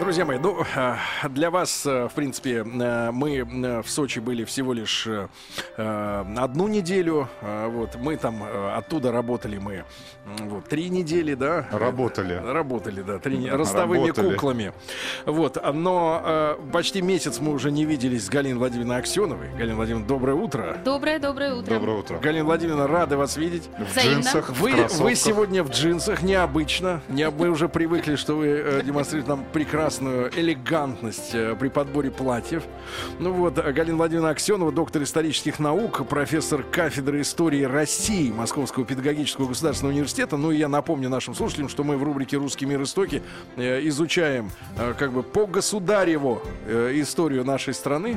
Друзья мои, ну, э, для вас, э, в принципе, э, мы в Сочи были всего лишь одну неделю. Вот, мы там оттуда работали мы вот, три недели, да? Работали. Работали, да, три, ростовыми работали. куклами. Вот, но почти месяц мы уже не виделись с Галиной Владимировной Аксеновой. Галина Владимировна, доброе утро. Доброе, доброе утро. Доброе утро. Галина Владимировна, рады вас видеть. В джинсах, вы, в вы сегодня в джинсах, необычно. Не, мы уже привыкли, что вы демонстрируете нам прекрасно прекрасную элегантность э, при подборе платьев. Ну вот, Галина Владимировна Аксенова, доктор исторических наук, профессор кафедры истории России Московского педагогического государственного университета. Ну и я напомню нашим слушателям, что мы в рубрике «Русский мир истоки» э, изучаем э, как бы по государеву историю нашей страны.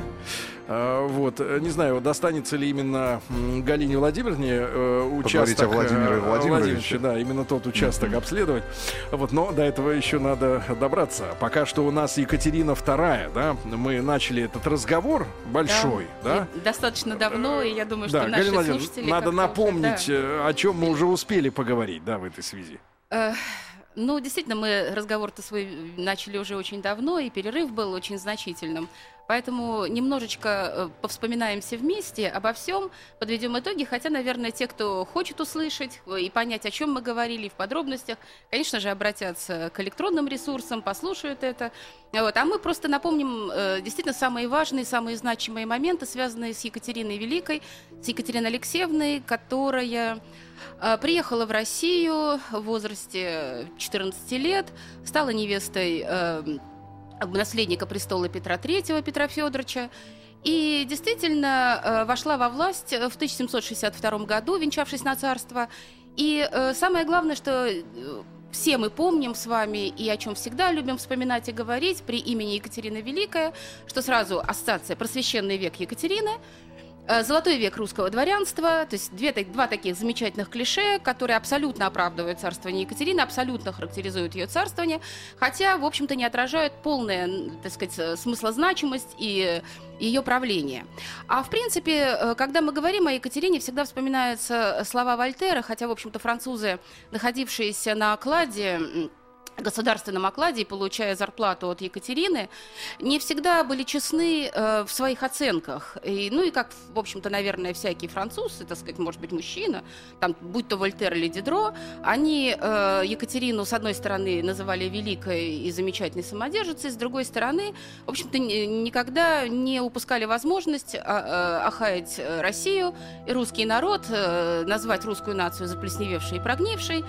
А, вот, э, не знаю, достанется ли именно Галине Владимировне э, участок... о Владимире э, Владимировиче. Да, именно тот участок mm-hmm. обследовать. Вот, но до этого еще надо добраться. Пока что у нас Екатерина II, да, мы начали этот разговор большой, да? да? Достаточно давно, и я думаю, что да, наши Галина слушатели... Надо напомнить, уже, да. о чем мы уже успели поговорить, да, в этой связи. Ну, действительно, мы разговор-то свой начали уже очень давно, и перерыв был очень значительным. Поэтому немножечко э, повспоминаем все вместе обо всем, подведем итоги. Хотя, наверное, те, кто хочет услышать э, и понять, о чем мы говорили в подробностях, конечно же, обратятся к электронным ресурсам, послушают это. Вот. А мы просто напомним э, действительно самые важные, самые значимые моменты, связанные с Екатериной Великой, с Екатериной Алексеевной, которая приехала в Россию в возрасте 14 лет, стала невестой наследника престола Петра III, Петра Федоровича. И действительно э, вошла во власть в 1762 году, венчавшись на царство. И э, самое главное, что э, все мы помним с вами и о чем всегда любим вспоминать и говорить при имени Екатерины Великая, что сразу ассоциация «Просвященный век Екатерины», Э, золотой век русского дворянства, то есть две, два таких замечательных клише, которые абсолютно оправдывают царствование Екатерины, абсолютно характеризуют ее царствование, хотя, в общем-то, не отражают полное, так сказать, э, смыслозначимость и ее правление. А в принципе, э, когда мы говорим о Екатерине, всегда вспоминаются слова Вольтера, хотя, в общем-то, французы, находившиеся на окладе государственном окладе и получая зарплату от Екатерины, не всегда были честны э, в своих оценках. И, ну и как, в общем-то, наверное, всякие французы, так сказать, может быть, мужчина, там, будь то Вольтер или Дидро, они э, Екатерину, с одной стороны, называли великой и замечательной самодержицей, с другой стороны, в общем-то, никогда не упускали возможность а, э, охаять Россию и русский народ, э, назвать русскую нацию заплесневевшей и прогнившей.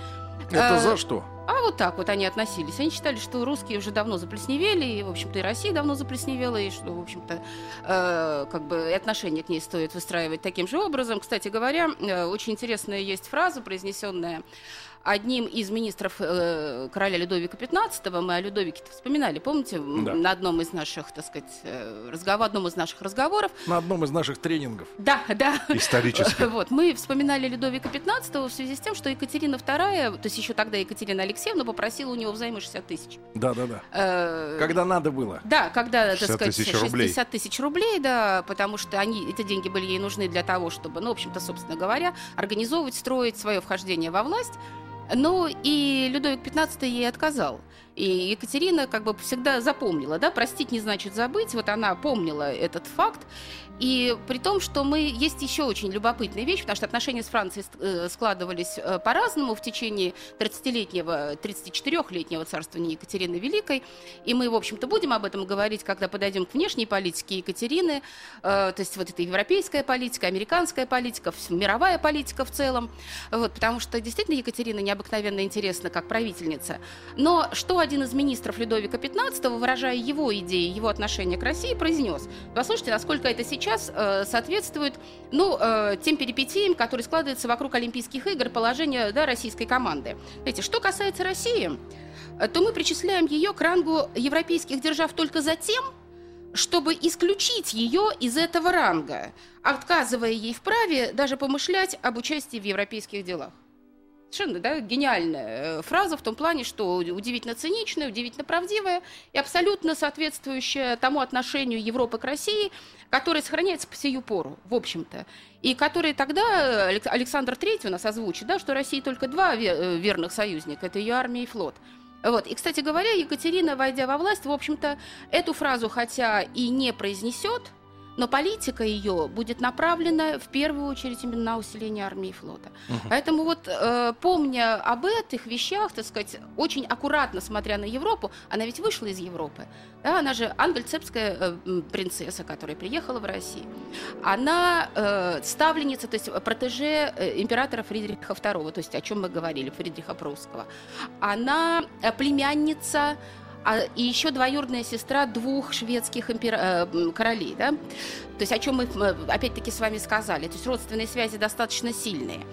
Это э, за что? А вот так вот они относились. Они считали, что русские уже давно заплесневели, и, в общем-то, и Россия давно заплесневела, и что, в общем-то, э, как бы и отношения к ней стоит выстраивать таким же образом. Кстати говоря, э, очень интересная есть фраза, произнесенная одним из министров э, короля Людовика XV, мы о Людовике вспоминали, помните, да. на одном из наших, так сказать, э, разговор, одном из наших разговоров. На одном из наших тренингов. Да, да. Исторически. Вот, мы вспоминали Людовика XV в связи с тем, что Екатерина II, то есть еще тогда Екатерина Алексеевна попросила у него взаймы 60 тысяч. Да, да, да. Э, когда надо было. Да, когда, так сказать, тысяч рублей. 60 тысяч рублей, да, потому что они, эти деньги были ей нужны для того, чтобы, ну, в общем-то, собственно говоря, организовывать, строить свое вхождение во власть. Ну и Людовик XV ей отказал. И Екатерина как бы всегда запомнила, да, простить не значит забыть, вот она помнила этот факт, и при том, что мы есть еще очень любопытная вещь, потому что отношения с Францией э, складывались э, по-разному в течение 30-летнего, 34-летнего царствования Екатерины Великой. И мы, в общем-то, будем об этом говорить, когда подойдем к внешней политике Екатерины, э, то есть вот эта европейская политика, американская политика, мировая политика в целом. Вот, потому что действительно Екатерина необыкновенно интересна как правительница. Но что один из министров Людовика XV, выражая его идеи, его отношение к России, произнес? Послушайте, насколько это сейчас сейчас э, соответствует ну, э, тем перипетиям, которые складываются вокруг Олимпийских игр, положения да, российской команды. Знаете, что касается России, э, то мы причисляем ее к рангу европейских держав только за тем, чтобы исключить ее из этого ранга, отказывая ей в праве даже помышлять об участии в европейских делах. Совершенно да, гениальная э, фраза в том плане, что удивительно циничная, удивительно правдивая и абсолютно соответствующая тому отношению Европы к России, которое сохраняется по сию пору, в общем-то. И который тогда Александр III у нас озвучит, да, что России только два э, верных союзника – это ее армия и флот. Вот. И, кстати говоря, Екатерина, войдя во власть, в общем-то, эту фразу хотя и не произнесет, но политика ее будет направлена в первую очередь именно на усиление армии и флота. Угу. Поэтому вот э, помня об этих вещах, так сказать, очень аккуратно смотря на Европу, она ведь вышла из Европы, да, она же ангельцепская э, принцесса, которая приехала в Россию, она э, ставленница, то есть протеже э, императора Фридриха II, то есть о чем мы говорили, Фридриха Прусского, она э, племянница а, и еще двоюродная сестра двух шведских импер... э, королей, да? То есть о чем мы опять-таки с вами сказали, то есть родственные связи достаточно сильные.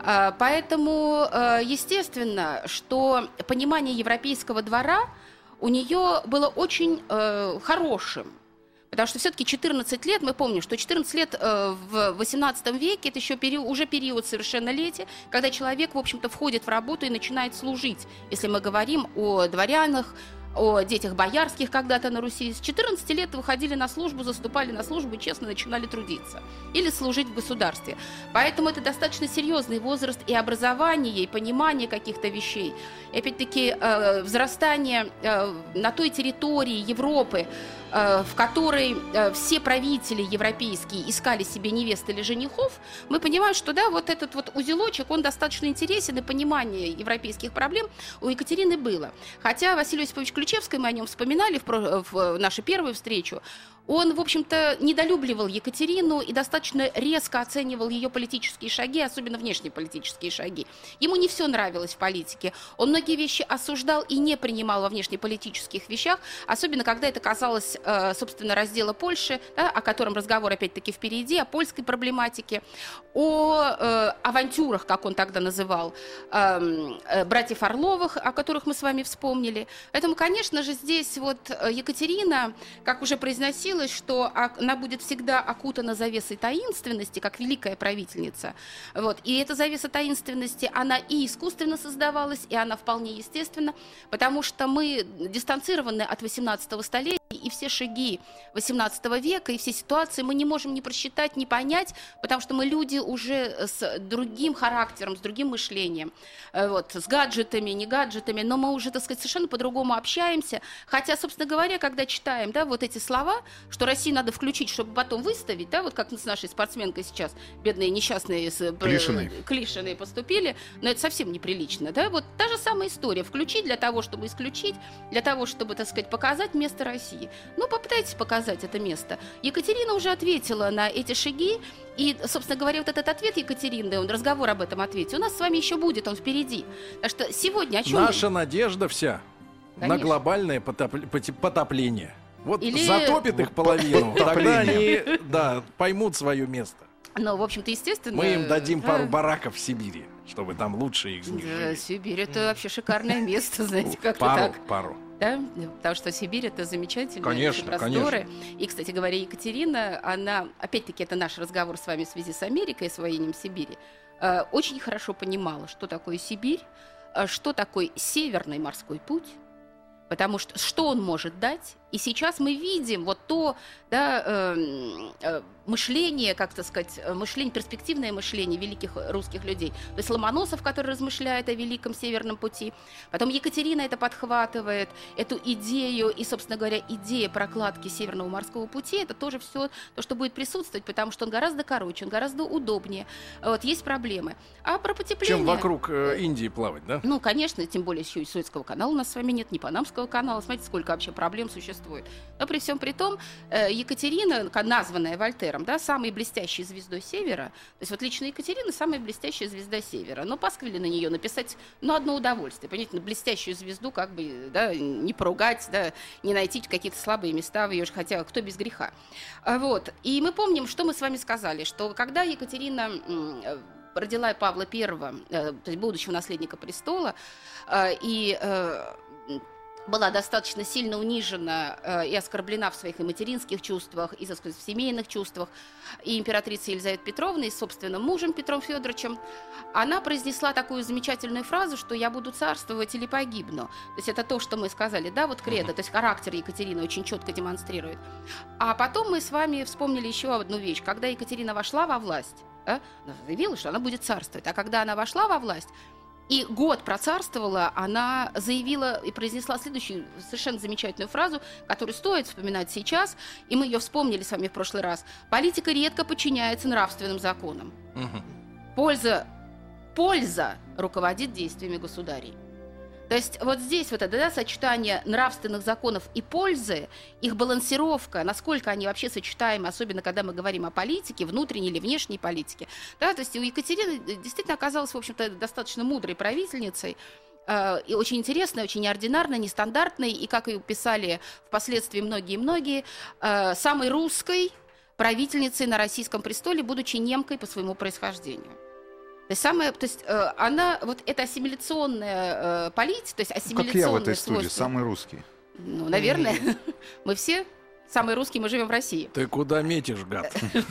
Э, поэтому, э, естественно, что понимание европейского двора у нее было очень э, хорошим. Потому что все-таки 14 лет, мы помним, что 14 лет э, в 18 веке это еще период, уже период совершеннолетия, когда человек, в общем-то, входит в работу и начинает служить. Если мы говорим о дворянах, о детях боярских когда-то на Руси. С 14 лет выходили на службу, заступали на службу и честно начинали трудиться или служить в государстве. Поэтому это достаточно серьезный возраст и образование, и понимание каких-то вещей. И опять-таки э, взрастание э, на той территории Европы, в которой э, все правители европейские искали себе невест или женихов, мы понимаем, что да, вот этот вот узелочек, он достаточно интересен, и понимание европейских проблем у Екатерины было. Хотя Василий Осипович Ключевский, мы о нем вспоминали в, в нашу первую встречу, он, в общем-то, недолюбливал Екатерину и достаточно резко оценивал ее политические шаги, особенно внешнеполитические шаги. Ему не все нравилось в политике. Он многие вещи осуждал и не принимал во внешнеполитических вещах, особенно когда это казалось, э, собственно, раздела Польши, да, о котором разговор опять-таки впереди, о польской проблематике, о э, авантюрах, как он тогда называл, эм, э, братьев Орловых, о которых мы с вами вспомнили. Поэтому, конечно же, здесь вот э, Екатерина, как уже произносила, говорилось, что она будет всегда окутана завесой таинственности, как великая правительница. Вот. И эта завеса таинственности, она и искусственно создавалась, и она вполне естественна, потому что мы дистанцированы от 18 столетия, и все шаги 18 века, и все ситуации мы не можем ни просчитать, ни понять, потому что мы люди уже с другим характером, с другим мышлением, э, вот, с гаджетами, не гаджетами, но мы уже, так сказать, совершенно по-другому общаемся. Хотя, собственно говоря, когда читаем да, вот эти слова, что Россию надо включить, чтобы потом выставить, да, вот как с нашей спортсменкой сейчас, бедные несчастные с, Клишиной. Клишиной поступили, но это совсем неприлично, да, вот та же самая история, включить для того, чтобы исключить, для того, чтобы, так сказать, показать место России. Ну, попытайтесь показать это место. Екатерина уже ответила на эти шаги, и, собственно говоря, вот этот ответ Екатерины, он разговор об этом ответе, у нас с вами еще будет, он впереди. Так что сегодня о чем Наша мы... надежда вся Конечно. на глобальное потопление. Вот Или... затопит их половину, тогда они да, поймут свое место. Ну, в общем-то, естественно... Мы им дадим пару бараков в Сибири, чтобы там лучше их да, Сибирь — это вообще шикарное место, знаете, как-то пару, так. Пару, да, потому что Сибирь это замечательные конечно, просторы. Конечно. И, кстати говоря, Екатерина, она, опять-таки, это наш разговор с вами в связи с Америкой и освоением Сибири, э, очень хорошо понимала, что такое Сибирь, э, что такое Северный морской путь, потому что что он может дать. И сейчас мы видим вот то, да, э, э, мышление, как то сказать, э, мышление, перспективное мышление великих русских людей. То есть Ломоносов, который размышляет о великом северном пути. Потом Екатерина это подхватывает, эту идею, и, собственно говоря, идея прокладки Северного морского пути, это тоже все то, что будет присутствовать, потому что он гораздо короче, он гораздо удобнее. Вот, есть проблемы. А про потепление... Чем вокруг э, Индии плавать, да? Ну, конечно, тем более еще и Суэцкого канала у нас с вами нет, ни Панамского канала. Смотрите, сколько вообще проблем существует. Но при всем при том, э, Екатерина, названная Вольтером, да, самой блестящей звездой Севера, то есть вот лично Екатерина самая блестящая звезда Севера. Но Пасквили на нее написать, ну, одно удовольствие. Понимаете, на блестящую звезду как бы, да, не поругать, да, не найти какие-то слабые места в ее, хотя кто без греха. А вот. И мы помним, что мы с вами сказали, что когда Екатерина родила Павла I, э, то есть будущего наследника престола, э, и была достаточно сильно унижена э, и оскорблена в своих и материнских чувствах, и, сказать, в семейных чувствах, и императрицей Елизаветой Петровной, и собственным мужем Петром Федоровичем, она произнесла такую замечательную фразу, что «я буду царствовать или погибну». То есть это то, что мы сказали, да, вот кредо, то есть характер Екатерины очень четко демонстрирует. А потом мы с вами вспомнили еще одну вещь. Когда Екатерина вошла во власть, да, заявила, что она будет царствовать, а когда она вошла во власть, и год процарствовала, она заявила и произнесла следующую совершенно замечательную фразу, которую стоит вспоминать сейчас, и мы ее вспомнили с вами в прошлый раз. Политика редко подчиняется нравственным законам. Угу. Польза, польза руководит действиями государей. То есть вот здесь вот это да, сочетание нравственных законов и пользы, их балансировка, насколько они вообще сочетаемы, особенно когда мы говорим о политике, внутренней или внешней политике. Да, то есть у Екатерины действительно оказалась, в общем-то, достаточно мудрой правительницей, э, и очень интересной, очень неординарной, нестандартной, и, как ее писали впоследствии многие-многие, э, самой русской правительницей на российском престоле, будучи немкой по своему происхождению. То есть, самое, то есть э, она, вот эта ассимиляционная э, политика, то есть ассимиляционная Как я в этой студии, свойства. самый русский. Ну, наверное, мы все самые русские, мы живем в России. Ты куда метишь, гад?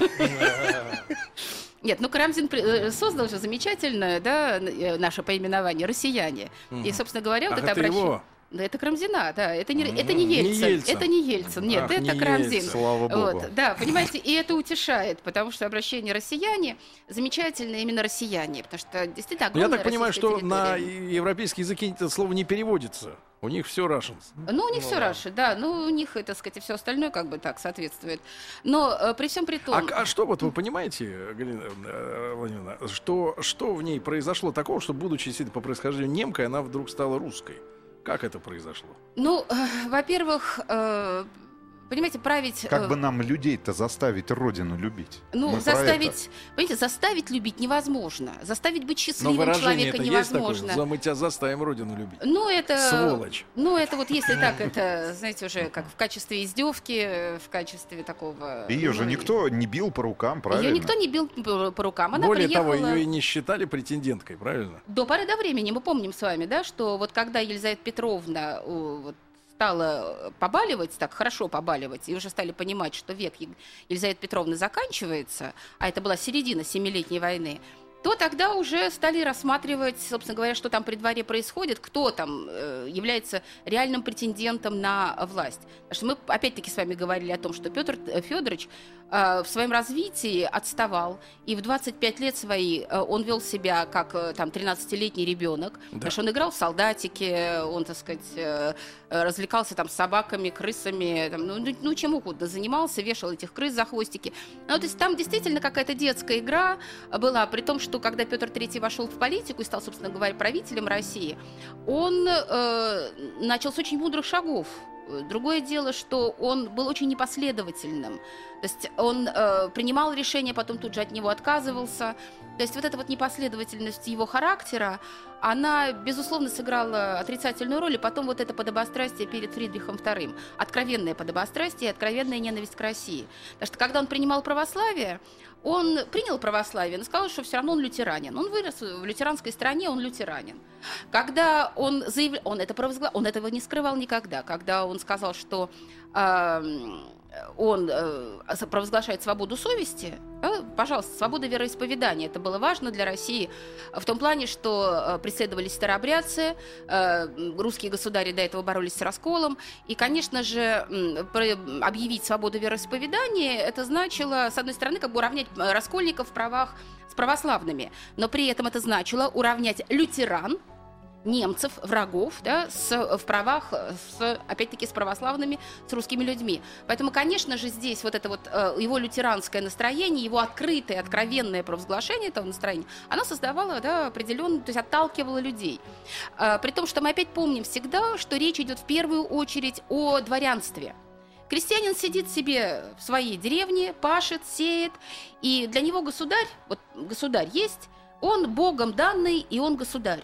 Нет, ну Карамзин э, создал же замечательное, да, э, наше поименование «Россияне». И, собственно говоря, вот это обращение... Да, это Крамзина, да, это не, это не Ельцин, не Ельцин. это не Ельцин, нет, Ах, это не Крамзин. Ельцин. Слава Богу. Вот, да, понимаете, и это утешает, потому что обращение россияне замечательно именно россияне, потому что действительно огромная Я так понимаю, что территория. на европейский язык это слово не переводится. У них все Russians. Ну, у них ну, все да. Russian, да. Ну, у них, так сказать, все остальное как бы так соответствует. Но э, при всем при том... А, а что вот вы понимаете, Галина э, Владимировна, что, что в ней произошло такого, что, будучи действительно по происхождению немкой, она вдруг стала русской? Как это произошло? Ну, э, во-первых, э, Понимаете, править... Как э, бы нам людей-то заставить родину любить? Ну, Мы заставить... Понимаете, заставить любить невозможно. Заставить быть счастливым человека невозможно. Есть такое? Мы тебя заставим родину любить. Ну, это... Сволочь. Ну, это вот если так, это, знаете, уже как в качестве издевки, в качестве такого... Ее ну, же никто не бил по рукам, правильно? Ее никто не бил по рукам. Она Более приехала... того, ее и не считали претенденткой, правильно? До поры до времени. Мы помним с вами, да, что вот когда Елизавета Петровна вот, стало побаливать, так хорошо побаливать, и уже стали понимать, что век Елизаветы Петровны заканчивается, а это была середина Семилетней войны, то тогда уже стали рассматривать, собственно говоря, что там при дворе происходит, кто там э, является реальным претендентом на власть. Потому что мы опять-таки с вами говорили о том, что Петр э, Федорович э, в своем развитии отставал, и в 25 лет свои он вел себя как там 13-летний ребенок, да. потому что он играл в солдатики, он, так сказать, развлекался там с собаками, крысами, там, ну, ну, ну чем угодно занимался, вешал этих крыс за хвостики. Ну, то есть там действительно какая-то детская игра была, при том, что когда Петр III вошел в политику и стал, собственно говоря, правителем России, он э, начал с очень мудрых шагов. Другое дело, что он был очень непоследовательным. То есть он э, принимал решение, потом тут же от него отказывался. То есть вот эта вот непоследовательность его характера, она, безусловно, сыграла отрицательную роль, и потом вот это подобострастие перед Фридрихом II. Откровенное подобострастие и откровенная ненависть к России. Потому что когда он принимал православие, он принял православие, но сказал, что все равно он лютеранин. Он вырос в лютеранской стране, он лютеранин. Когда он заявлял, он, это провозгла... он этого не скрывал никогда, когда он сказал, что э, он э, провозглашает свободу совести, э, пожалуйста, свобода вероисповедания. Это было важно для России в том плане, что э, преследовались старообрядцы, русские государи до этого боролись с расколом. И, конечно же, объявить свободу вероисповедания, это значило, с одной стороны, как бы уравнять раскольников в правах с православными, но при этом это значило уравнять лютеран, немцев, врагов, да, с, в правах, с, опять-таки, с православными, с русскими людьми. Поэтому, конечно же, здесь вот это вот э, его лютеранское настроение, его открытое, откровенное провозглашение этого настроения, оно создавало, да, определенно, то есть отталкивало людей. Э, при том, что мы опять помним всегда, что речь идет в первую очередь о дворянстве. Крестьянин сидит себе в своей деревне, пашет, сеет, и для него государь, вот государь есть, он богом данный, и он государь.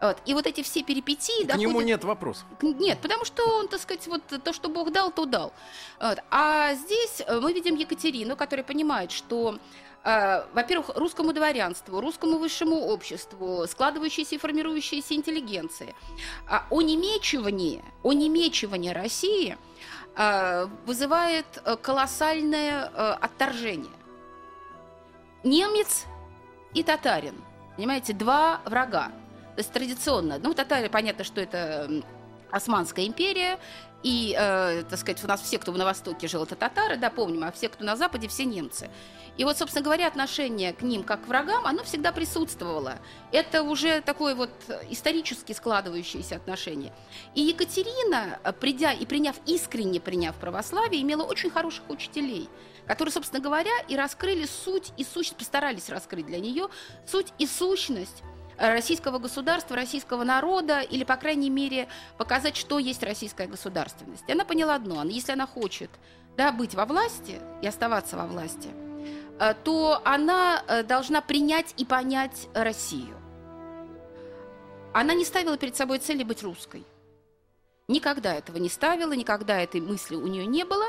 Вот. И вот эти все перипетии К доходят... нему нет вопросов. Нет, потому что он, так сказать, вот то, что Бог дал, то дал. Вот. А здесь э, мы видим Екатерину, которая понимает, что э, во-первых, русскому дворянству, русскому высшему обществу, складывающейся и формирующейся интеллигенции, а онемечивание, онемечивание России э, вызывает колоссальное отторжение. Немец и татарин, понимаете, два врага. То есть традиционно, ну, татары, понятно, что это Османская империя, и, э, так сказать, у нас все, кто на Востоке жил, это татары, да, помним, а все, кто на Западе, все немцы. И вот, собственно говоря, отношение к ним как к врагам, оно всегда присутствовало. Это уже такое вот исторически складывающееся отношение. И Екатерина, э, придя и приняв, искренне приняв православие, имела очень хороших учителей, которые, собственно говоря, и раскрыли суть и сущность, постарались раскрыть для нее суть и сущность российского государства, российского народа, или, по крайней мере, показать, что есть российская государственность. И она поняла одно, если она хочет да, быть во власти и оставаться во власти, э, то она э, должна принять и понять Россию. Она не ставила перед собой цели быть русской. Никогда этого не ставила, никогда этой мысли у нее не было,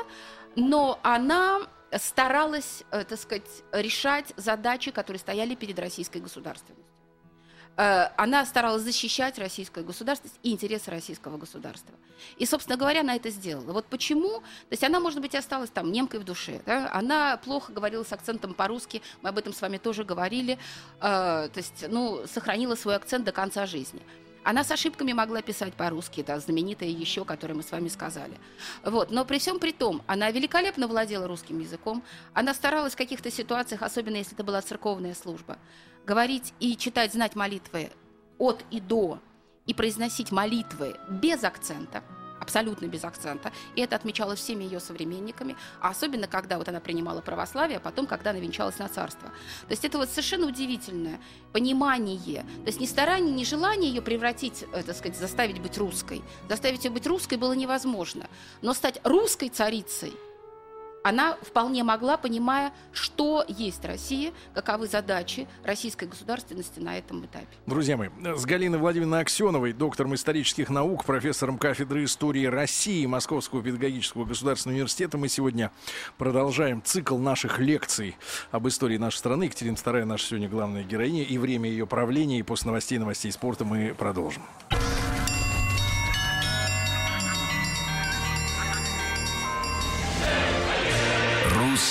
но она старалась, э, так сказать, решать задачи, которые стояли перед российской государственностью. Э, Она старалась защищать российскую государственность и интересы российского государства. И, собственно говоря, она это сделала. Вот почему? То есть она, может быть, осталась там немкой в душе. да? Она плохо говорила с акцентом по-русски, мы об этом с вами тоже говорили. Э, То есть, ну, сохранила свой акцент до конца жизни. Она с ошибками могла писать по-русски, это знаменитое еще, которое мы с вами сказали. Вот. Но при всем при том, она великолепно владела русским языком. Она старалась в каких-то ситуациях, особенно если это была церковная служба, говорить и читать, знать молитвы от и до, и произносить молитвы без акцента, абсолютно без акцента. И это отмечалось всеми ее современниками, а особенно когда вот она принимала православие, а потом, когда она венчалась на царство. То есть это вот совершенно удивительное понимание, то есть ни старание, ни желание ее превратить, э, так сказать, заставить быть русской. Заставить ее быть русской было невозможно. Но стать русской царицей она вполне могла, понимая, что есть Россия, каковы задачи российской государственности на этом этапе. Друзья мои, с Галиной Владимировной Аксеновой, доктором исторических наук, профессором кафедры истории России Московского педагогического государственного университета мы сегодня продолжаем цикл наших лекций об истории нашей страны. Екатерина II наша сегодня главная героиня, и время ее правления, и после новостей, новостей спорта мы продолжим.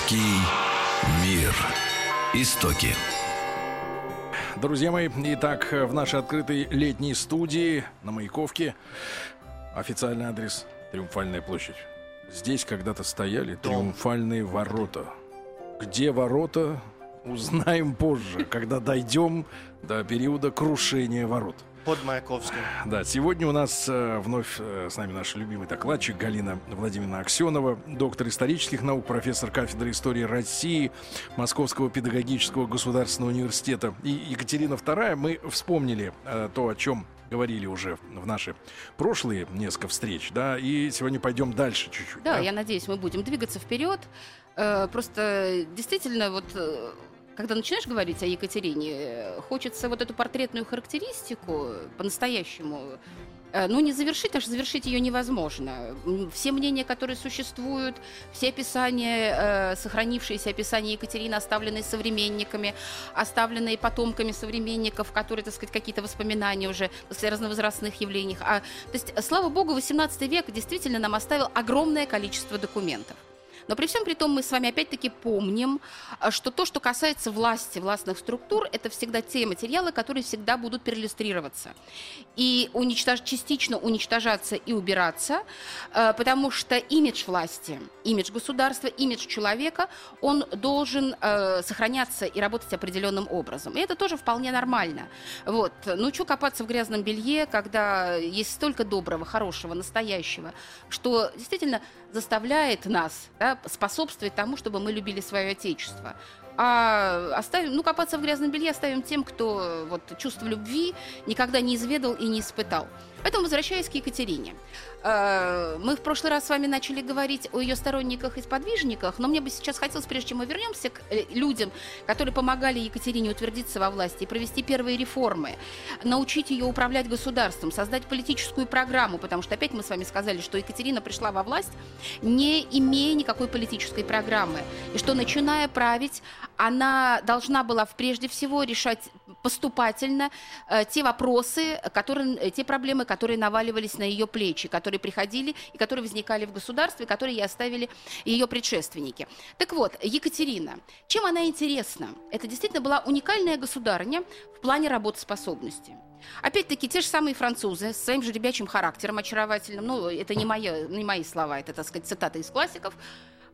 Русский мир. Истоки. Друзья мои, итак, в нашей открытой летней студии на Маяковке официальный адрес Триумфальная площадь. Здесь когда-то стояли Триумфальные ворота. Где ворота, узнаем позже, когда дойдем до периода крушения ворот. Под Маяковским. Да, сегодня у нас э, вновь э, с нами наш любимый докладчик Галина Владимировна Аксенова, доктор исторических наук, профессор кафедры истории России Московского педагогического государственного университета. И Екатерина II, мы вспомнили э, то, о чем говорили уже в наши прошлые несколько встреч, да, и сегодня пойдем дальше чуть-чуть. Да, я надеюсь, мы будем двигаться вперед. Просто действительно, вот когда начинаешь говорить о Екатерине, хочется вот эту портретную характеристику по-настоящему э, ну, не завершить, потому завершить ее невозможно. Все мнения, которые существуют, все описания, э, сохранившиеся описания Екатерины, оставленные современниками, оставленные потомками современников, которые, так сказать, какие-то воспоминания уже о разновозрастных явлениях. А, то есть, слава богу, XVIII век действительно нам оставил огромное количество документов. Но при всем при том мы с вами опять-таки помним, а, что то, что касается власти, властных структур, это всегда те материалы, которые всегда будут переиллюстрироваться и уничтож... частично уничтожаться и убираться, э, потому что имидж власти, имидж государства, имидж человека, он должен э, сохраняться и работать определенным образом. И это тоже вполне нормально. Вот. Ну, что копаться в грязном белье, когда есть столько доброго, хорошего, настоящего, что действительно заставляет нас, да, способствует тому, чтобы мы любили свое Отечество. А оставим, ну, копаться в грязном белье оставим тем, кто вот чувство любви никогда не изведал и не испытал. Поэтому возвращаясь к Екатерине. Э, Мы в прошлый раз с вами начали говорить о ее сторонниках и сподвижниках, но мне бы сейчас хотелось, прежде чем мы вернемся к э, людям, которые помогали Екатерине утвердиться во власти провести первые реформы, научить ее управлять государством, создать политическую программу, потому что опять мы с вами сказали, что Екатерина пришла во власть, не имея никакой политической программы, и что начиная править, она должна была прежде всего решать поступательно э, те вопросы, которые, э, те проблемы, которые наваливались на ее плечи, которые приходили и которые возникали в государстве, которые ей оставили ее предшественники. Так вот, Екатерина, чем она интересна? Это действительно была уникальная государыня в плане работоспособности. Опять-таки, те же самые французы с своим же ребячим характером очаровательным, ну, это не, мои, не мои слова, это, так сказать, цитаты из классиков,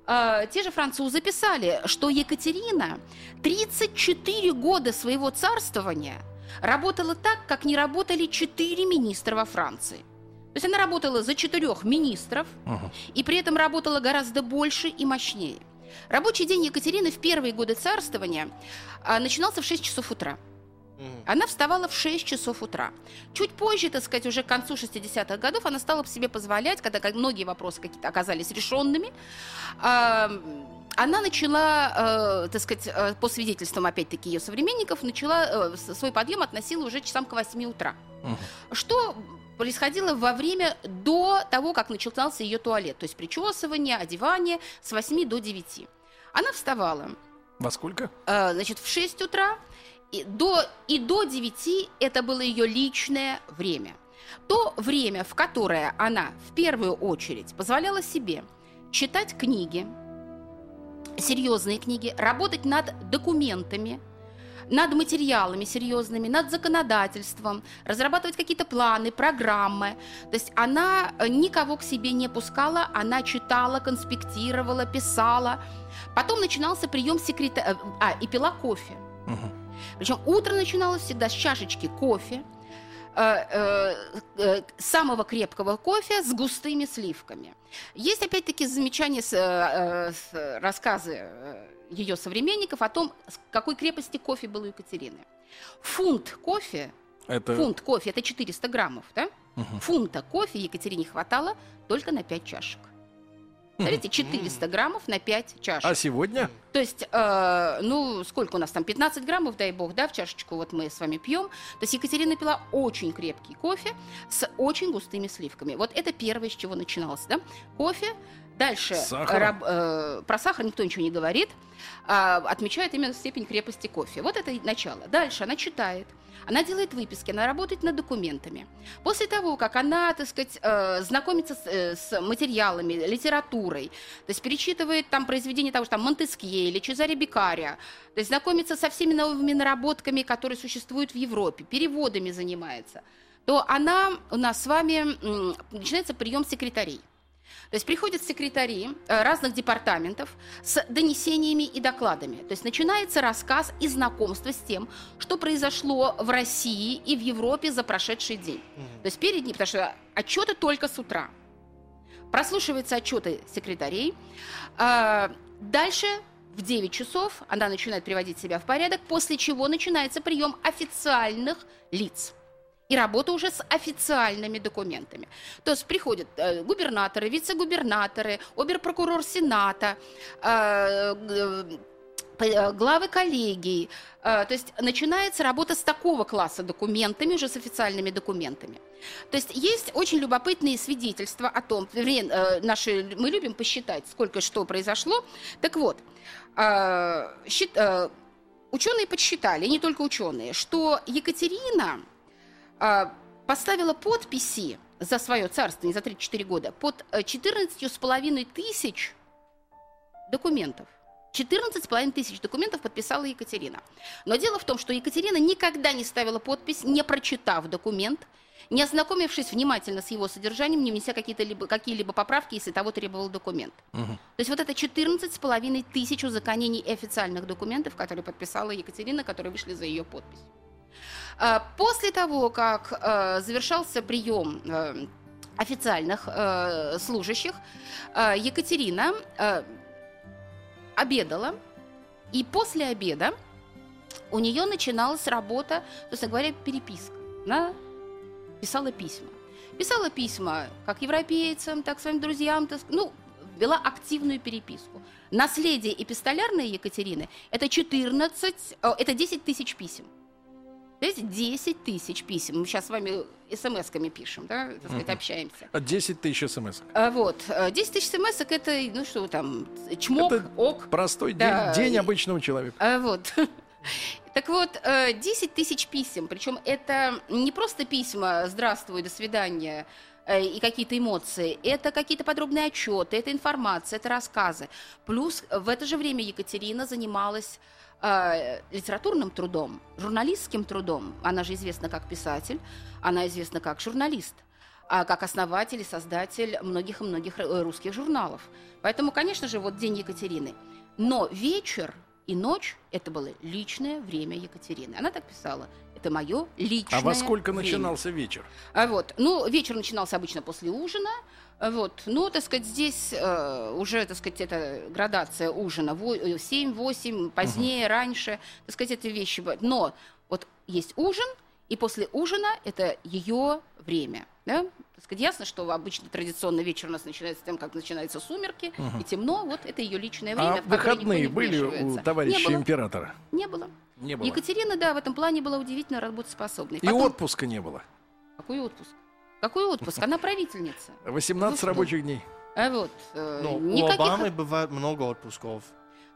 а, те же французы писали, что Екатерина 34 года своего царствования работала так, как не работали четыре министра во Франции. То есть она работала за четырех министров, Ага. и при этом работала гораздо больше и мощнее. Рабочий день Екатерины в первые годы царствования а, начинался в 6 часов утра. Она вставала в 6 часов утра. Чуть позже, так сказать, уже к концу 60-х годов она стала себе позволять, когда многие вопросы какие-то оказались решенными, она начала, э, так сказать, э, по свидетельствам, опять-таки, ее современников, начала э, свой подъем относила уже часам к 8 утра. Что происходило во время до того, как начался ее туалет, то есть причесывание, одевание с 8 до 9. Она вставала Во сколько? э, значит, в 6 утра, и до, и до 9 это было ее личное время. То время, в которое она в первую очередь позволяла себе читать книги, серьезные книги, работать над документами, над материалами серьезными, над законодательством, разрабатывать какие-то планы, программы. То есть она э, никого к себе не пускала, она читала, конспектировала, писала. Потом начинался прием секретаря, а, и пила кофе. Мгм. Причем утро начиналось всегда с чашечки кофе, э, э, э, самого крепкого кофе с густыми сливками. Есть опять-таки замечания, рассказы ее современников о том, с какой крепости кофе был у Екатерины. Фунт кофе, Это... фунт кофе, это 400 граммов, да? Мгм. Фунта кофе Екатерине хватало только на 5 чашек. Смотрите, 400 граммов на 5 чашек. А сегодня? То есть, э, ну, сколько у нас там, 15 граммов, дай бог, да, в чашечку вот мы с вами пьем. То есть Екатерина пила очень крепкий кофе с очень густыми сливками. Вот это первое, с чего начиналось, да? Кофе. Дальше Сахар. раб- э, про сахар никто ничего не говорит, а отмечает именно степень крепости кофе. Вот это начало. Дальше она читает, она делает выписки, она работает над документами. После того, как она, так сказать, э, знакомится с, э, с материалами, литературой, то есть перечитывает там произведения того же там Монтескье или Чезаре Бекария, то есть знакомится со всеми новыми наработками, которые существуют в Европе, переводами занимается, то она у нас с вами начинается прием секретарей. То есть приходят секретари э, разных департаментов с донесениями и докладами. То есть начинается рассказ и знакомство с тем, что произошло в России и в Европе за прошедший день. То есть перед ним, потому что отчеты только с утра. Прослушиваются отчеты секретарей. А, Дальше в 9 часов она начинает приводить себя в порядок, после чего начинается прием официальных лиц и работа уже с официальными документами. То есть приходят э, губернаторы, вице-губернаторы, оберпрокурор Сената, э, э, главы коллегий. То есть начинается работа с такого класса документами, уже с официальными документами. То есть есть очень любопытные свидетельства о том, наши, мы любим посчитать, сколько что произошло. Так вот, ученые подсчитали, не только ученые, что Екатерина поставила подписи за свое царство, за 34 года, под э, 14,5 тысяч документов. 14,5 тысяч документов подписала Екатерина. Но дело в том, что Екатерина никогда не ставила подпись, не прочитав документ, не ознакомившись внимательно с его содержанием, не внеся какие-либо поправки, если того требовал документ. Мгм. То есть вот это 14,5 тысяч узаконений официальных документов, которые подписала Екатерина, которые вышли за ее подпись. А, После того, как э, завершался прием э, официальных э, служащих, Екатерина обедала, и после обеда у нее начиналась работа, то есть, говоря, переписка. Она писала письма. Писала письма как европейцам, так своим друзьям, так, ну, вела активную переписку. Наследие эпистолярной Екатерины – это 14, э, это 10 тысяч писем. Знаете, 10 тысяч писем. Мы сейчас с вами смс-ками пишем, да, так сказать, Мгм. общаемся. 10 тысяч смс. А, Вот, э, 10 тысяч смс это, ну что там, чмок, Это ок. Простой Да, день, день обычного человека. А, Вот. Так вот, э, 10 тысяч писем, причем это не просто письма «Здравствуй, до свидания», э, и какие-то эмоции, это какие-то подробные отчеты, это информация, это рассказы. Плюс в это же время Екатерина занималась э, литературным трудом, журналистским трудом. Она же известна как писатель, она известна как журналист, а как основатель и создатель многих и многих э, русских журналов. Поэтому, конечно же, вот День Екатерины. Но вечер и ночь – это было личное время Екатерины. Она так писала. Это мое личное А во сколько время». начинался вечер? А вот, ну, вечер начинался обычно после ужина. Вот, ну, так сказать, здесь э, уже, так сказать, это градация ужина. Во- э, 7-8, позднее, раньше, так сказать, эти вещи. Но вот есть ужин, и после ужина это ее время. Да? Так сказать, ясно, что обычно традиционный вечер у нас начинается с тем, как начинаются сумерки, и темно. Вот это ее личное время. А в выходные не были у товарища Не было. императора? Не было. Не было. Екатерина, да, в этом плане была удивительно работоспособной. И Потом- отпуска не было. Какой отпуск? Какой отпуск? Она правительница. 18 Ну рабочих дней. А вот, э, Ну, у никаких... Обамы бывает много отпусков.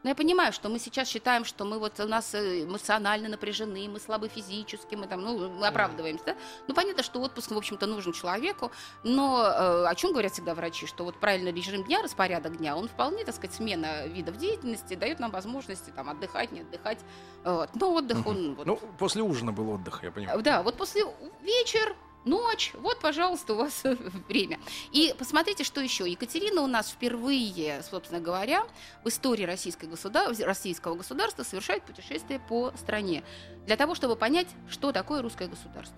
Но я понимаю, что мы сейчас считаем, что мы вот у нас э, эмоционально напряжены, мы слабы физически, мы там, ну, мы оправдываемся, да? Ну, понятно, что отпуск, в общем-то, нужен человеку, но э, о чем говорят всегда врачи, что вот правильный режим дня, распорядок дня, он вполне, так сказать, смена видов деятельности дает нам возможности там отдыхать, не отдыхать. Вот. Но отдых, он... вот, Ну, после ужина был отдых, я понимаю. Да, вот после вечер, ночь, вот, пожалуйста, у вас время. И посмотрите, что еще. Екатерина у нас впервые, собственно говоря, в истории российской государ... российского государства совершает путешествие по стране. Для того, чтобы понять, что такое русское государство.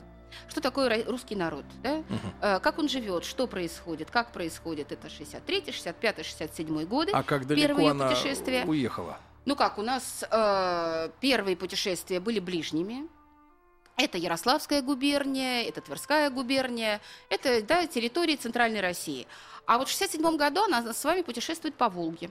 Что такое русский народ, да? Э, как он живет, что происходит, как происходит. Это 63 65 67 годы. А как далеко Первые она путешествия. уехала? Ну как, у нас э, первые путешествия были ближними. Это Ярославская губерния, это Тверская губерния, это да, территории Центральной России. А вот в 67 году она с вами путешествует по Волге.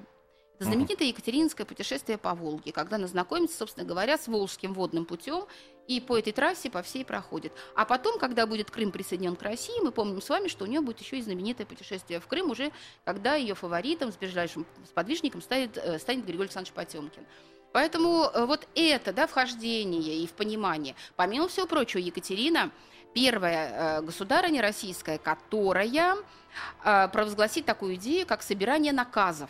Это знаменитое Екатерининское путешествие по Волге, когда она знакомится, собственно говоря, с Волжским водным путем и по этой трассе по всей проходит. А потом, когда будет Крым присоединен к России, мы помним с вами, что у нее будет еще и знаменитое путешествие в Крым, уже когда ее фаворитом, с ближайшим сподвижником станет, э, станет Григорий Александрович Потемкин. Поэтому э, вот это, да, вхождение и в понимание. Помимо всего прочего, Екатерина первая э, государыня российская, которая э, провозгласит такую идею, как собирание наказов.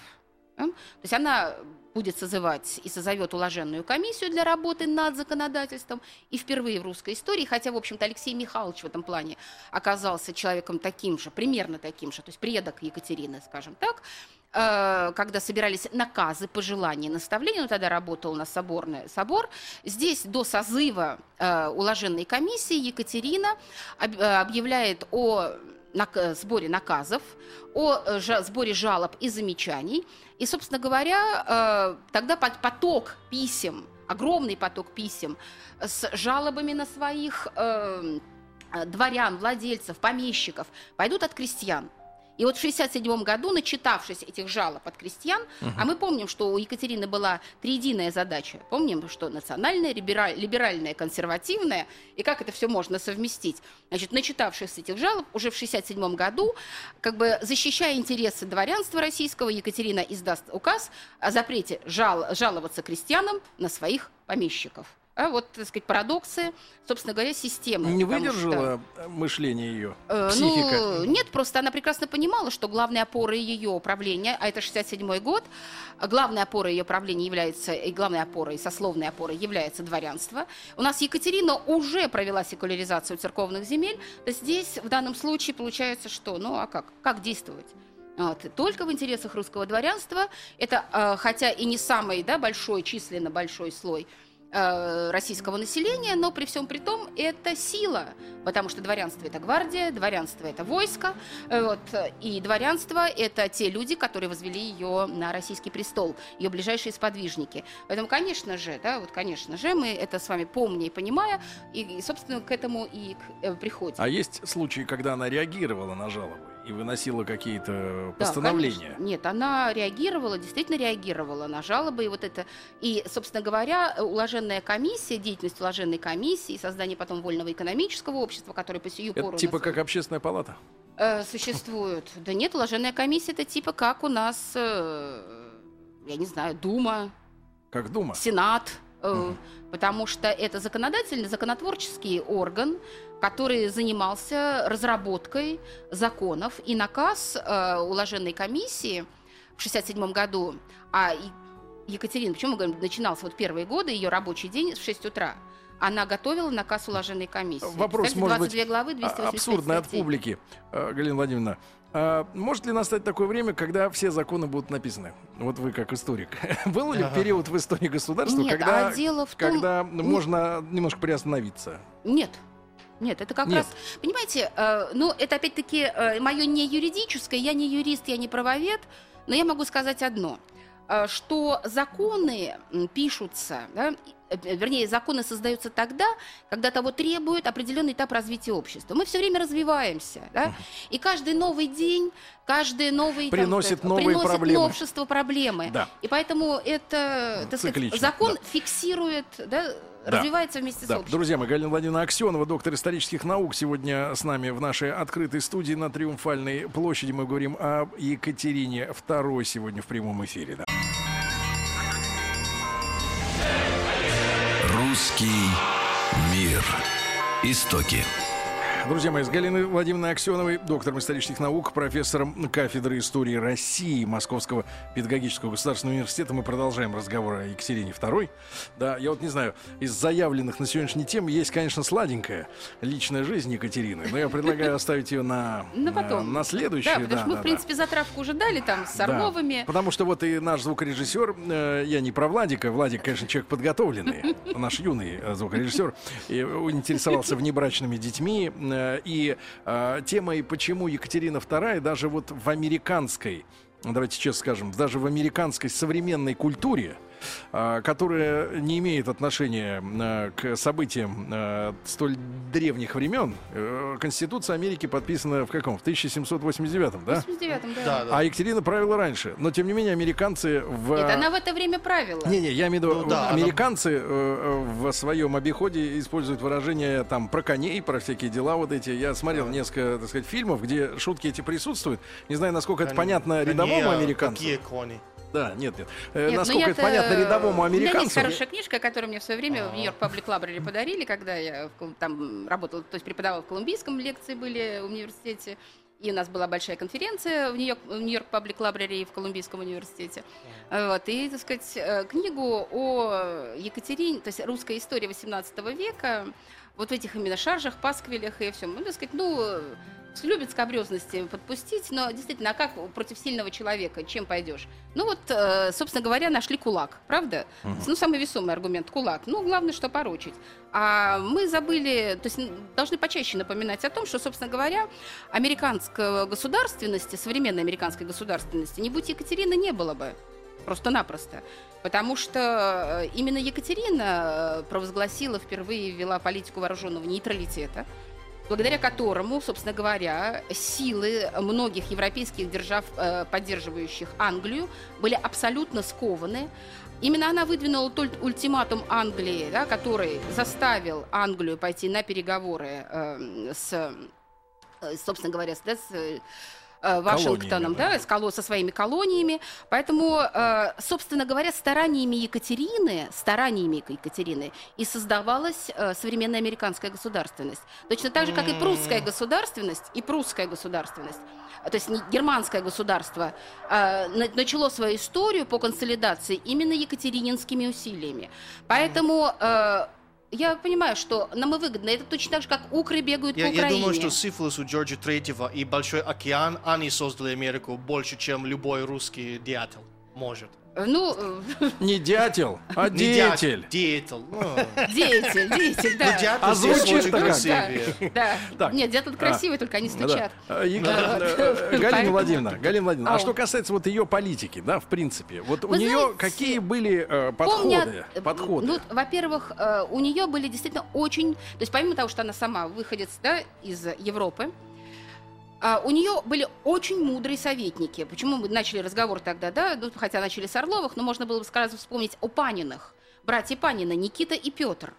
То есть она будет созывать и созовет уложенную комиссию для работы над законодательством. И впервые в русской истории, хотя, в общем-то, Алексей Михайлович в этом плане оказался человеком таким же, примерно таким же, то есть предок Екатерины, скажем так, когда собирались наказы, пожелания, наставления, ну, тогда работал на соборный собор, здесь до созыва э, уложенной комиссии Екатерина э, объявляет о нак- сборе наказов, о э, сборе жалоб и замечаний. И, собственно говоря, э, тогда поток писем, огромный поток писем с жалобами на своих э, э, дворян, владельцев, помещиков пойдут от крестьян. И вот в 1967 году, начитавшись этих жалоб от крестьян, а мы помним, что у Екатерины была триединая задача. Помним, что национальная, либера- либеральная, консервативная, и как это все можно совместить. Значит, начитавшись этих жалоб, уже в 1967 году, как бы защищая интересы дворянства российского, Екатерина издаст указ о запрете жал- жаловаться крестьянам на своих помещиков. А вот, так сказать, парадоксы, собственно говоря, системы. Не потому что- выдержало мышление ее, Э, психика. Ну, нет, просто она прекрасно понимала, что главной опорой ее управления, а это 67 год, главной опорой ее правления является, и главной опорой, сословной опорой является дворянство. У нас Екатерина уже провела секуляризацию церковных земель, здесь в данном случае получается что? Ну, а как? Как действовать? Вот. Только в интересах русского дворянства, это, э, хотя и не самый да, большой, численно большой слой э, российского населения, но при всем при том это сила, потому что дворянство это гвардия, дворянство это войско, э, вот, и дворянство это те люди, которые возвели ее на российский престол, ее ближайшие сподвижники. Поэтому, конечно же, да, вот, конечно же, мы это с вами помня и понимая, и, собственно, к этому и э, приходим. А есть случаи, когда она реагировала на жалобы и выносила какие-то Да, постановления? конечно. Нет, она реагировала, действительно реагировала на жалобы. И вот это, и, собственно говоря, уложенная комиссия, деятельность уложенной комиссии, создание потом вольного экономического общества, которое по сию пору Это у типа нас, как общественная палата? э, существует. Да нет, уложенная комиссия это типа как у нас, э, я не знаю, Дума, Как Дума? Сенат, э, Мгм. потому что это законодательный, законотворческий орган, который занимался разработкой законов. И наказ э, уложенной комиссии в 1967 году, а Екатерина, почему мы говорим, начинался вот первые годы, ее рабочий день в 6 утра, она готовила наказ уложенной комиссии. Вопрос, может быть, 22 главы, А- 285 Абсурдно от статей. публики, э, Галина Владимировна. А может ли настать такое время, когда все законы будут написаны? Вот вы как историк. Был ли Ага. период в истории государства, Нет, когда, а дело в том... когда можно немножко приостановиться? Нет. Нет, это как Нет. раз, понимаете, э, ну, это опять-таки мое не юридическое, я не юрист, я не правовед, но я могу сказать одно, э, что законы пишутся, да, э, вернее, законы создаются тогда, когда того требует определенный этап развития общества. Мы все время развиваемся, да, и каждый новый день, каждый новый... там, Приносит это, новые приносит проблемы. новшества, проблемы. Да. И поэтому это, так сказать, закон да. фиксирует, да, Да. развивается вместе с Да, обществом. друзья мои, Галина Владимировна Аксенова, доктор исторических наук, сегодня с нами в нашей открытой студии на Триумфальной площади. Мы говорим о Екатерине II сегодня в прямом эфире. Да. Русский мир. Истоки. Друзья мои, с Галиной Владимировной Аксеновой, доктором исторических наук, профессором кафедры истории России Московского педагогического государственного университета, мы продолжаем разговор о Екатерине II. Да, я вот не знаю, из заявленных на сегодняшней темы есть, конечно, сладенькая личная жизнь Екатерины, но я предлагаю оставить ее на, На потом. на следующую. Да, потому что мы, в принципе, затравку уже дали там с Да. Орловыми. Потому что вот и наш звукорежиссер, э, я не про Владика, Владик, конечно, человек подготовленный, наш юный э, звукорежиссер, и интересовался внебрачными детьми, э, и э, темой, почему Екатерина II даже вот в американской, давайте честно скажем, даже в американской современной культуре, э, которая не имеет отношения э, к событиям э, столь древних времен, э, Конституция Америки подписана в каком? В 1789, да? В 89-м, да. Да, да. А Екатерина правила раньше. Но тем не менее, американцы в. Нет, она в это время правила. Не-не, я имею в виду, Ну да, она- американцы э, в своем обиходе используют выражение там про коней, про всякие дела вот эти. Я смотрел несколько, так сказать, фильмов, где шутки эти присутствуют. Не знаю, насколько это Кон- понятно рядовому кони, а американцу. Какие кони? Да, нет, нет. Э, Нет, ну насколько это понятно рядовому У меня есть американцу. хорошая книжка, которую мне в свое время в Нью-Йорк Паблик Лабрари подарили, когда я там работала, то есть преподавала в Колумбийском, лекции были в университете. И у нас была большая конференция в Нью-Йорк, Паблик Лабрари в Колумбийском университете. Вот, и, так сказать, э, книгу о Екатерине, то есть русская история 18 века, вот в этих именно шаржах, пасквилях и всем. Ну, так сказать, ну, любят скобрезности подпустить, но действительно, а как против сильного человека, чем пойдешь? Ну вот, э, собственно говоря, нашли кулак, правда? Ну, самый весомый аргумент – кулак. Ну, главное, что поручить. А мы забыли, то есть должны почаще напоминать о том, что, собственно говоря, американской государственности, современной американской государственности, не будь Екатерины, не было бы. Просто-напросто. Потому что э, именно Екатерина э, провозгласила впервые, ввела политику вооруженного нейтралитета, благодаря которому, собственно говоря, силы многих европейских держав, э, поддерживающих Англию, были абсолютно скованы. Именно она выдвинула тот ультиматум Англии, да, который заставил Англию пойти на переговоры э, с, собственно говоря, с, да, с э, Вашингтоном, да. да, с коло- со своими колониями. Поэтому, э, собственно говоря, стараниями Екатерины, стараниями Екатерины и создавалась э, современная американская государственность. Точно так же, как и прусская государственность, и прусская государственность. То есть германское государство э, на- начало свою историю по консолидации именно екатерининскими усилиями. Поэтому э, я понимаю, что нам и выгодно. Это точно так же, как укры бегают Я, по я Украине. думаю, что сифилис у Джорджа Третьего и Большой океан, они создали Америку больше, чем любой русский деятель может. Ну, Не дятел, а Не деятель. Деятель. Ну, деятель, деятель, да. ну, дятел А очень как? красивее. Да. Так. Нет, дятел красивый, только они стучат. Да. Е- Да. э, Галина Владимировна, Галина Владимировна, а что касается вот ее политики, да, в принципе, вот у нее какие были э, подходы? э, Подходы. Ну, во-первых, э, у нее были действительно очень... То есть помимо того, что она сама выходец да, из Европы, а, у нее были очень мудрые советники. Почему мы начали разговор тогда, да? Ну, хотя начали с Орловых, но можно было бы сразу вспомнить о Паниных. Братья Панина, Никита и Петр.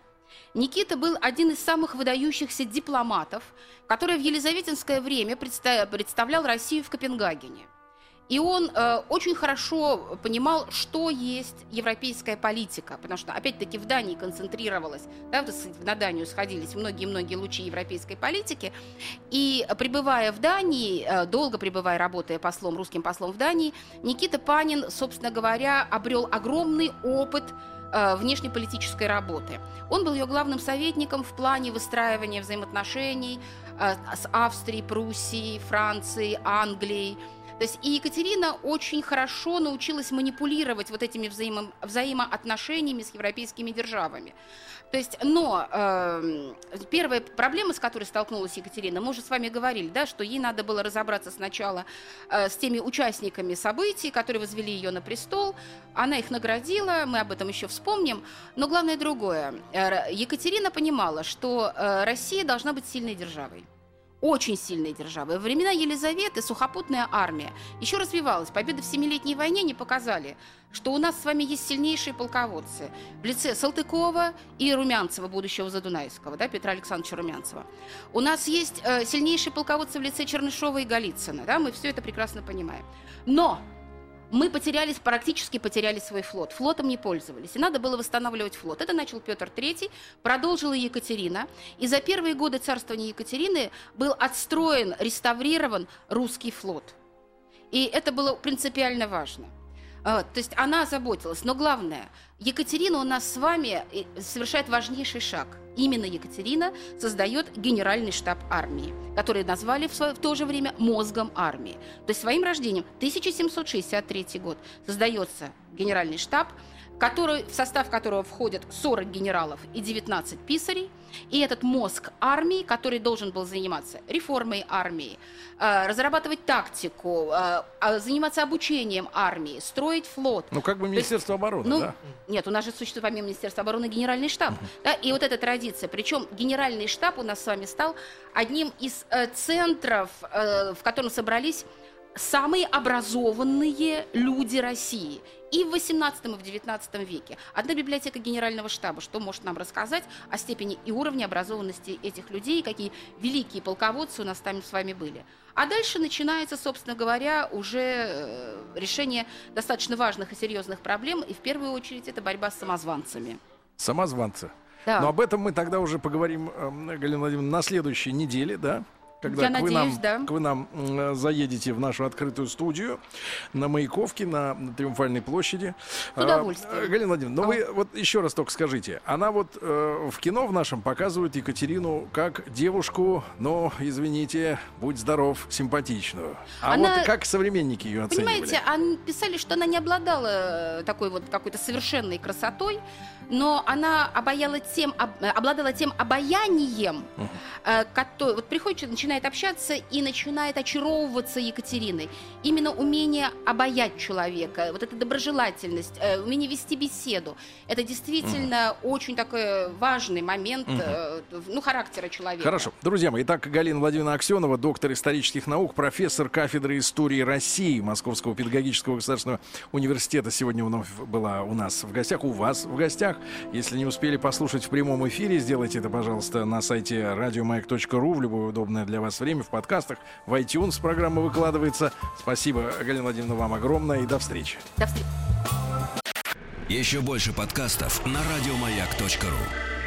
Никита был один из самых выдающихся дипломатов, который в Елизаветинское время предста- представлял Россию в Копенгагене. И он э, очень хорошо понимал, что есть европейская политика, потому что, опять-таки, в Дании концентрировалась, да, на Данию сходились многие-многие лучи европейской политики, и пребывая в Дании, э, долго пребывая, работая послом, русским послом в Дании, Никита Панин, собственно говоря, обрел огромный опыт э, внешнеполитической работы. Он был ее главным советником в плане выстраивания взаимоотношений э, с Австрией, Пруссией, Францией, Англией. То есть и Екатерина очень хорошо научилась манипулировать вот этими взаимо- взаимоотношениями с европейскими державами. То есть, но эм, первая проблема, с которой столкнулась Екатерина, мы уже с вами говорили, да, что ей надо было разобраться сначала э, с теми участниками событий, которые возвели ее на престол. Она их наградила, мы об этом еще вспомним. Но главное другое. Э, Екатерина понимала, что э, Россия должна быть сильной державой очень сильной державой. Во времена Елизаветы сухопутная армия еще развивалась. Победы в Семилетней войне не показали, что у нас с вами есть сильнейшие полководцы в лице Салтыкова и Румянцева, будущего Задунайского, да, Петра Александровича Румянцева. У нас есть э, сильнейшие полководцы в лице Чернышова и Голицына, да, мы все это прекрасно понимаем. Но мы потеряли, практически потеряли свой флот. Флотом не пользовались. И надо было восстанавливать флот. Это начал Петр III, продолжила Екатерина. И за первые годы царствования Екатерины был отстроен, реставрирован русский флот. И это было принципиально важно. А, То есть она озаботилась. Но главное, Екатерина у нас с вами э, совершает важнейший шаг. Именно Екатерина создает генеральный штаб армии, который назвали в, свое- в то же время мозгом армии. То есть своим рождением 1763 год создается генеральный штаб, который, в состав которого входят 40 генералов и 19 писарей, и этот мозг армии, который должен был заниматься реформой армии, э, разрабатывать тактику, э, а, заниматься обучением армии, строить флот. Ну, как бы есть, Министерство обороны, Ну, да? нет, у нас же существует помимо Министерства обороны генеральный штаб. Да, и вот эта традиция. Причем генеральный штаб у нас с вами стал одним из э, центров, э, в котором собрались самые образованные люди России. И в 18 и в 19 веке. Одна библиотека генерального штаба, что может нам рассказать о степени и уровне образованности этих людей, какие великие полководцы у нас там с вами были. А дальше начинается, собственно говоря, уже э, решение достаточно важных и серьезных проблем, и в первую очередь это борьба с самозванцами. Самозванцы. Да. Но об этом мы тогда уже поговорим, эм, Галина Владимировна, на следующей неделе, да? Когда Я к вы, надеюсь, нам, да. к вы нам м, заедете в нашу открытую студию на Маяковке, на Триумфальной площади. С удовольствием. А, Галина Владимировна, ну А. вы вот еще раз только скажите. Она вот э, в кино в нашем показывает Екатерину как девушку, но, извините, будь здоров, симпатичную. А Она- вот как современники ее оценивали? Понимаете, они писали, что она не обладала э, такой вот какой-то совершенной красотой, но она обаяла тем, об- э, обладала тем обаянием, э, которое вот приходит, человек, начинает общаться и начинает очаровываться Екатериной. Именно умение обаять человека, вот эта доброжелательность, э, умение вести беседу, это действительно очень такой важный момент, э, ну, характера человека. Хорошо. Друзья мои, итак, Галина Владимировна Аксенова, доктор исторических наук, профессор кафедры истории России Московского педагогического государственного университета. Сегодня вновь была у нас в гостях, у вас в гостях. Если не успели послушать в прямом эфире, сделайте это, пожалуйста, на сайте радиомаяк.ру в любое удобное для вас время, в подкастах, в iTunes программа выкладывается. Спасибо, Галина Владимировна, вам огромное и до встречи. До встречи. Еще больше подкастов на радиомаяк.ру.